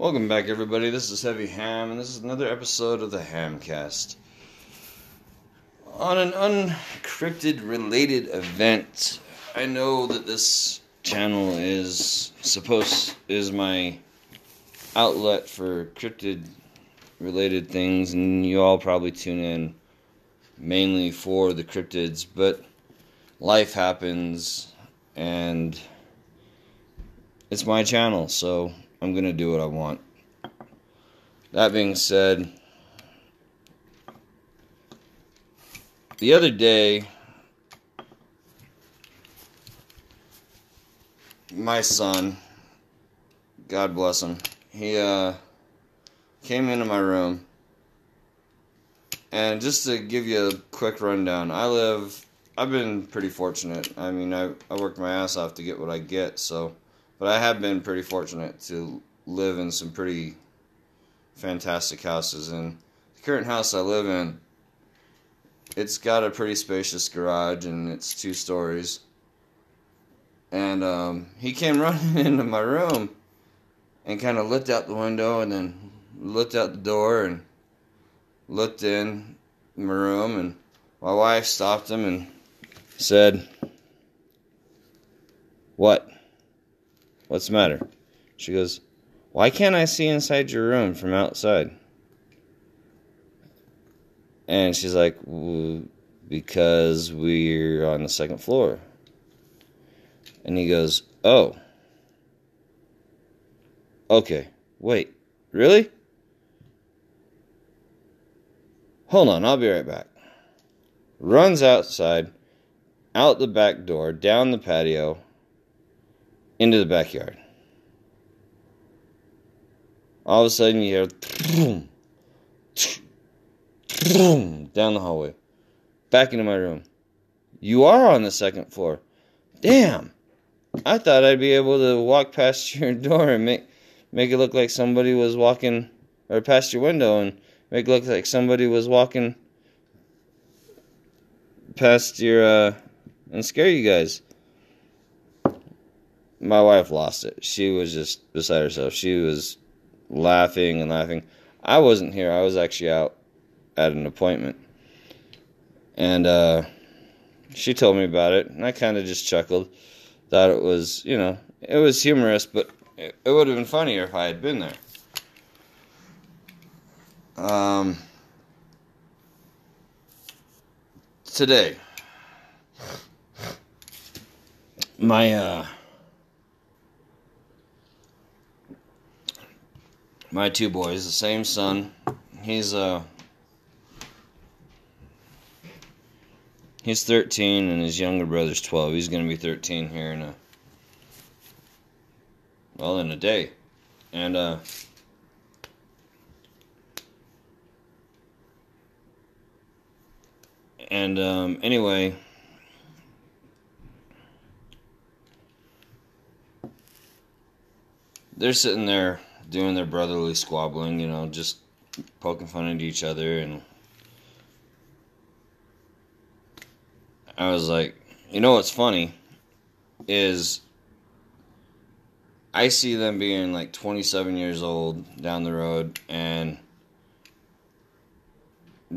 Welcome back, everybody. This is Heavy Ham, and this is another episode of the Hamcast. On an uncryptid related event, I know that this channel is supposed is my outlet for cryptid related things, and you all probably tune in mainly for the cryptids, but life happens, and it's my channel, so I'm gonna do what I want. That being said, the other day, my son, God bless him, he uh, came into my room. And just to give you a quick rundown, I live, I've been pretty fortunate. I mean, I, I worked my ass off to get what I get, so, but I have been pretty fortunate to live in some pretty fantastic houses. And the current house I live in, it's got a pretty spacious garage and it's two stories. And um, he came running into my room and kind of looked out the window and then looked out the door and looked in my room. And my wife stopped him and said, What? What's the matter? She goes, Why can't I see inside your room from outside? And she's like, Because we're on the second floor. And he goes, Oh. Okay. Wait. Really? Hold on, I'll be right back. Runs outside, out the back door, down the patio, into the backyard. All of a sudden, you hear down the hallway, back into my room. You are on the second floor. Damn! I thought I'd be able to walk past your door and make make it look like somebody was walking, or past your window and make it look like somebody was walking past your uh, and scare you guys. My wife lost it. She was just beside herself. She was laughing and laughing. I wasn't here. I was actually out at an appointment. And uh, she told me about it, and I kind of just chuckled. Thought it was, you know, it was humorous, but it, it would have been funnier if I had been there. Um, today, my uh, my two boys, the same son. He's uh he's 13 and his younger brother's 12. He's going to be 13 here in a well in a day. And uh and um anyway, they're sitting there doing their brotherly squabbling, you know, just poking fun at each other and I was like, you know what's funny is I see them being like 27 years old down the road and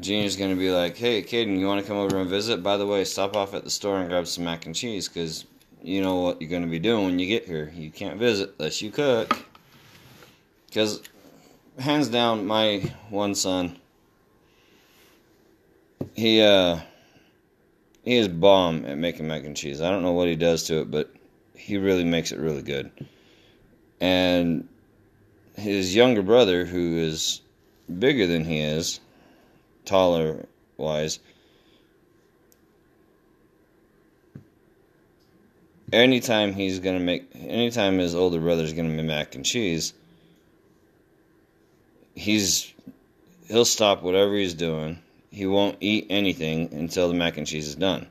Gina's to be like, "Hey, Caden, you want to come over and visit? By the way, stop off at the store and grab some mac and cheese cuz you know what you're to be doing when you get here. You can't visit unless you cook." Because, hands down, my one son, he, uh, he is bomb at making mac and cheese. I don't know what he does to it, but he really makes it really good. And his younger brother, who is bigger than he is, taller wise, anytime he's gonna make, anytime his older brother's gonna make mac and cheese, he's he'll stop whatever he's doing. He won't eat anything until the mac and cheese is done.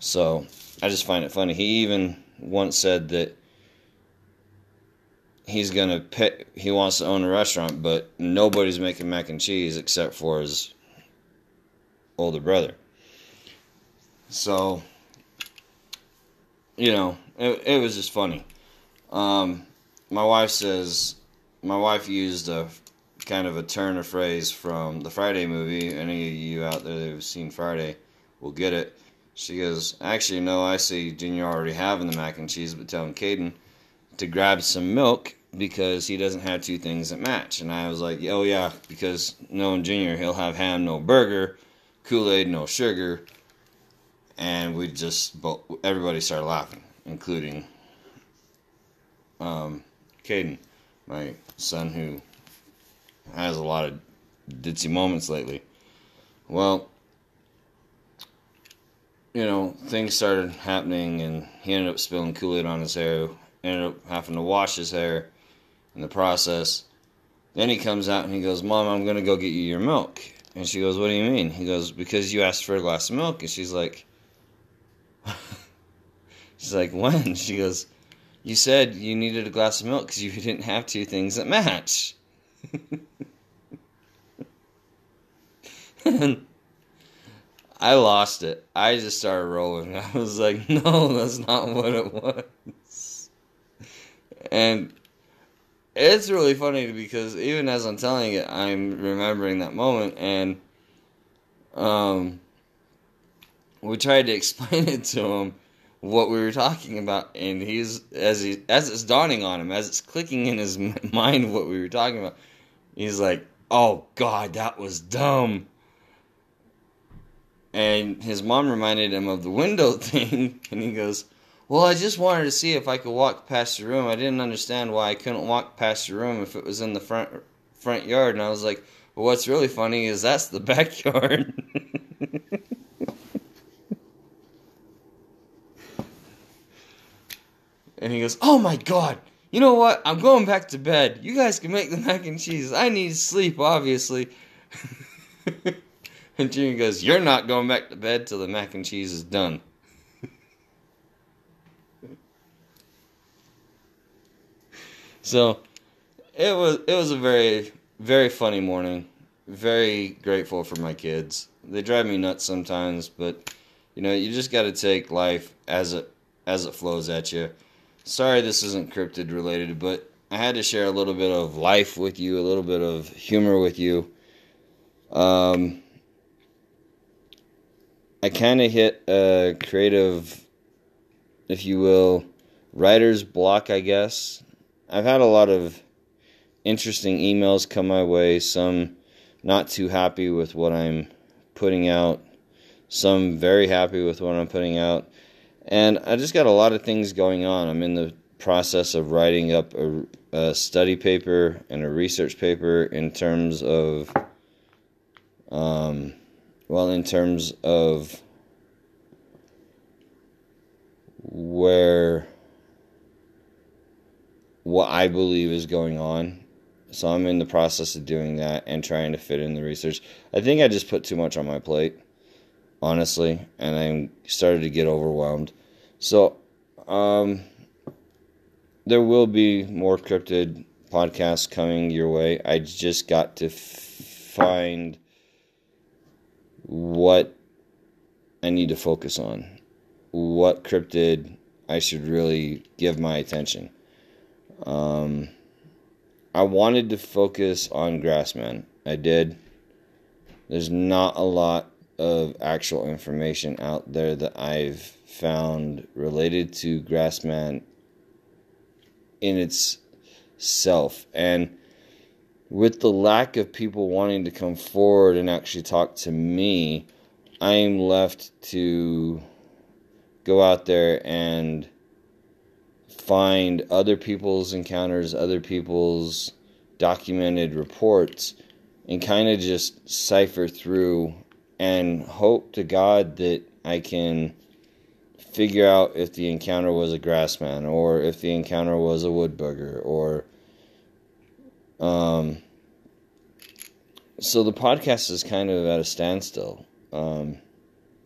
So I just find it funny. He even once said that he's gonna pay, he wants to own a restaurant, but nobody's making mac and cheese except for his older brother. So you know, it, it was just funny. Um, my wife says my wife used a kind of a turn of phrase from the Friday movie. Any of you out there that have seen Friday will get it. She goes, Actually, no, I see Junior already having the mac and cheese, but telling Caden to grab some milk because he doesn't have two things that match. And I was like, Oh, yeah, because knowing Junior, he'll have ham, no burger, Kool Aid, no sugar. And we just, everybody started laughing, including um, Caden, my son who has a lot of ditzy moments lately. Well, you know, things started happening, and he ended up spilling Kool Aid on his hair. Ended up having to wash his hair in the process. Then he comes out and he goes, Mom, I'm going to go get you your milk. And she goes, What do you mean? He goes, Because you asked for a glass of milk. And she's like, She's like, When? She goes, You said you needed a glass of milk because you didn't have two things that match. I lost it. I just started rolling. I was like, no, that's not what it was. And it's really funny because even as I'm telling it, I'm remembering that moment and um we tried to explain it to him what we were talking about and he's as he as it's dawning on him as it's clicking in his mind what we were talking about he's like oh god that was dumb and his mom reminded him of the window thing, and he goes, Well, I just wanted to see if I could walk past your room. I didn't understand why I couldn't walk past your room if it was in the front front yard. And I was like, Well, what's really funny is that's the backyard. And he goes, Oh my god, you know what? I'm going back to bed. You guys can make the mac and cheese. I need sleep, obviously. And Junior goes, You're not going back to bed till the mac and cheese is done. so it was it was a very very funny morning. Very grateful for my kids. They drive me nuts sometimes, but you know, you just got to take life as it as it flows at you. Sorry this isn't cryptid related, but I had to share a little bit of life with you, a little bit of humor with you. Um, I kind of hit a creative, if you will, writer's block, I guess. I've had a lot of interesting emails come my way, some not too happy with what I'm putting out, some very happy with what I'm putting out. And I just got a lot of things going on. I'm in the process of writing up a, a study paper and a research paper in terms of um, well, in terms of where what I believe is going on. So I'm in the process of doing that and trying to fit in the research. I think I just put too much on my plate, honestly, and I started to get overwhelmed. So, um, there will be more cryptid podcasts coming your way. I just got to f- find what I need to focus on, what cryptid I should really give my attention. Um, I wanted to focus on Grassman. I did. There's not a lot of actual information out there that I've found related to Grassman in its self. And with the lack of people wanting to come forward and actually talk to me, I'm left to go out there and find other people's encounters, other people's documented reports, and kind of just cipher through and hope to God that I can figure out if the encounter was a grassman or if the encounter was a woodbooger or um, so the podcast is kind of at a standstill. Um,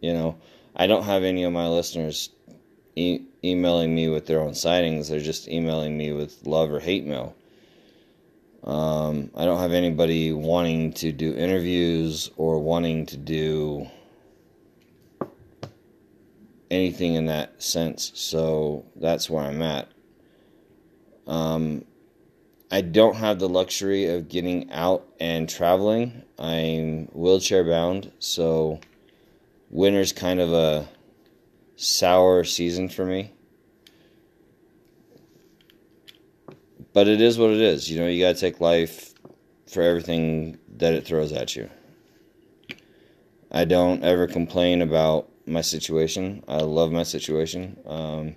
you know, I don't have any of my listeners e- emailing me with their own sightings. They're just emailing me with love or hate mail. Um, I don't have anybody wanting to do interviews or wanting to do anything in that sense. So that's where I'm at. Um, I don't have the luxury of getting out and traveling. I'm wheelchair bound, so winter's kind of a sour season for me. But it is what it is. You know, you got to take life for everything that it throws at you. I don't ever complain about my situation. I love my situation. Um,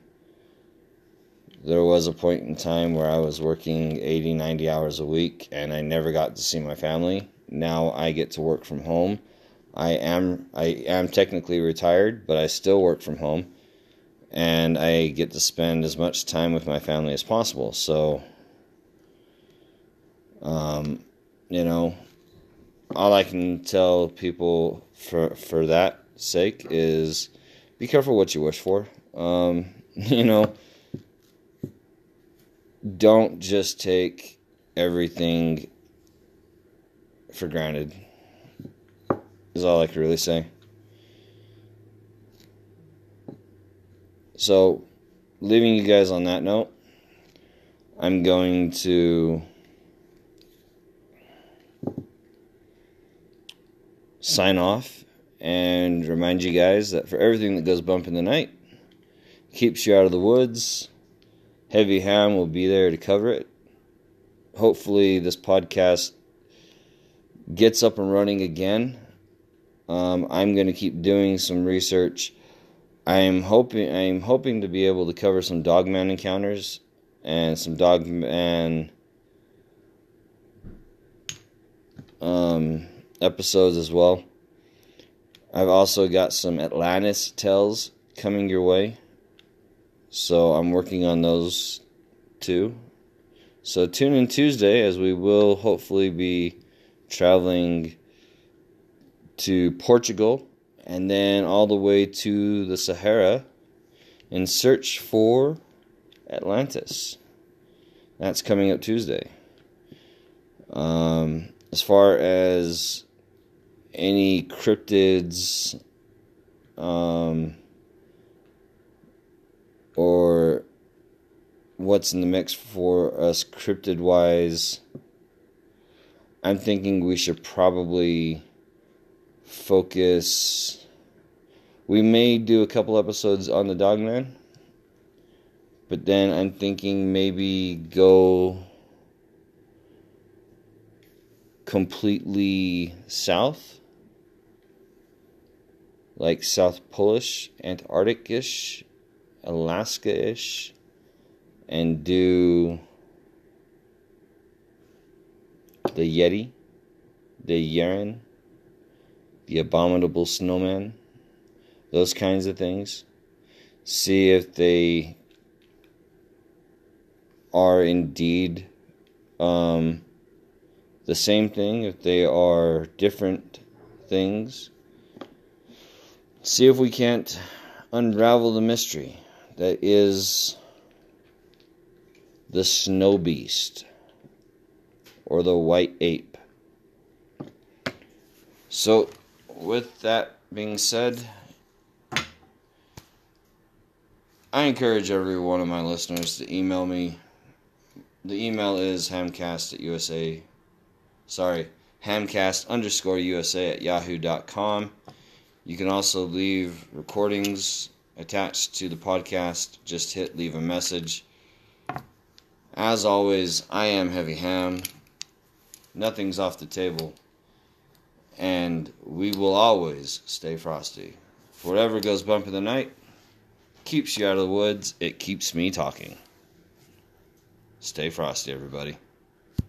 there was a point in time where I was working 80, 90 hours a week and I never got to see my family. Now I get to work from home. I am I am technically retired, but I still work from home and I get to spend as much time with my family as possible. So um, you know, all I can tell people for for that sake is be careful what you wish for. Um, you know, don't just take everything for granted. Is all I can really say. So, leaving you guys on that note, I'm going to sign off and remind you guys that for everything that goes bump in the night, keeps you out of the woods, Heavy Ham will be there to cover it. Hopefully, this podcast gets up and running again. Um, I'm going to keep doing some research. I'm hoping I'm hoping to be able to cover some dogman encounters and some dogman um, episodes as well. I've also got some Atlantis tells coming your way. So I'm working on those too. So tune in Tuesday as we will hopefully be traveling to Portugal and then all the way to the Sahara in search for Atlantis. That's coming up Tuesday. Um, as far as any cryptids um, or what's in the mix for us cryptid wise, I'm thinking we should probably focus. We may do a couple episodes on the Dogman, but then I'm thinking maybe go completely south, like South Polish, Antarctic ish, Alaska ish, and do the Yeti, the Yeren, the Abominable Snowman, those kinds of things. See if they are indeed um, the same thing, if they are different things. See if we can't unravel the mystery that is the snow beast or the white ape. So, with that being said, I encourage every one of my listeners to email me. The email is hamcast at USA sorry, hamcast underscore USA at yahoo.com. You can also leave recordings attached to the podcast. Just hit leave a message. As always, I am Heavy Ham. Nothing's off the table. And we will always stay frosty. Whatever goes bump in the night keeps you out of the woods. It keeps me talking. Stay frosty, everybody.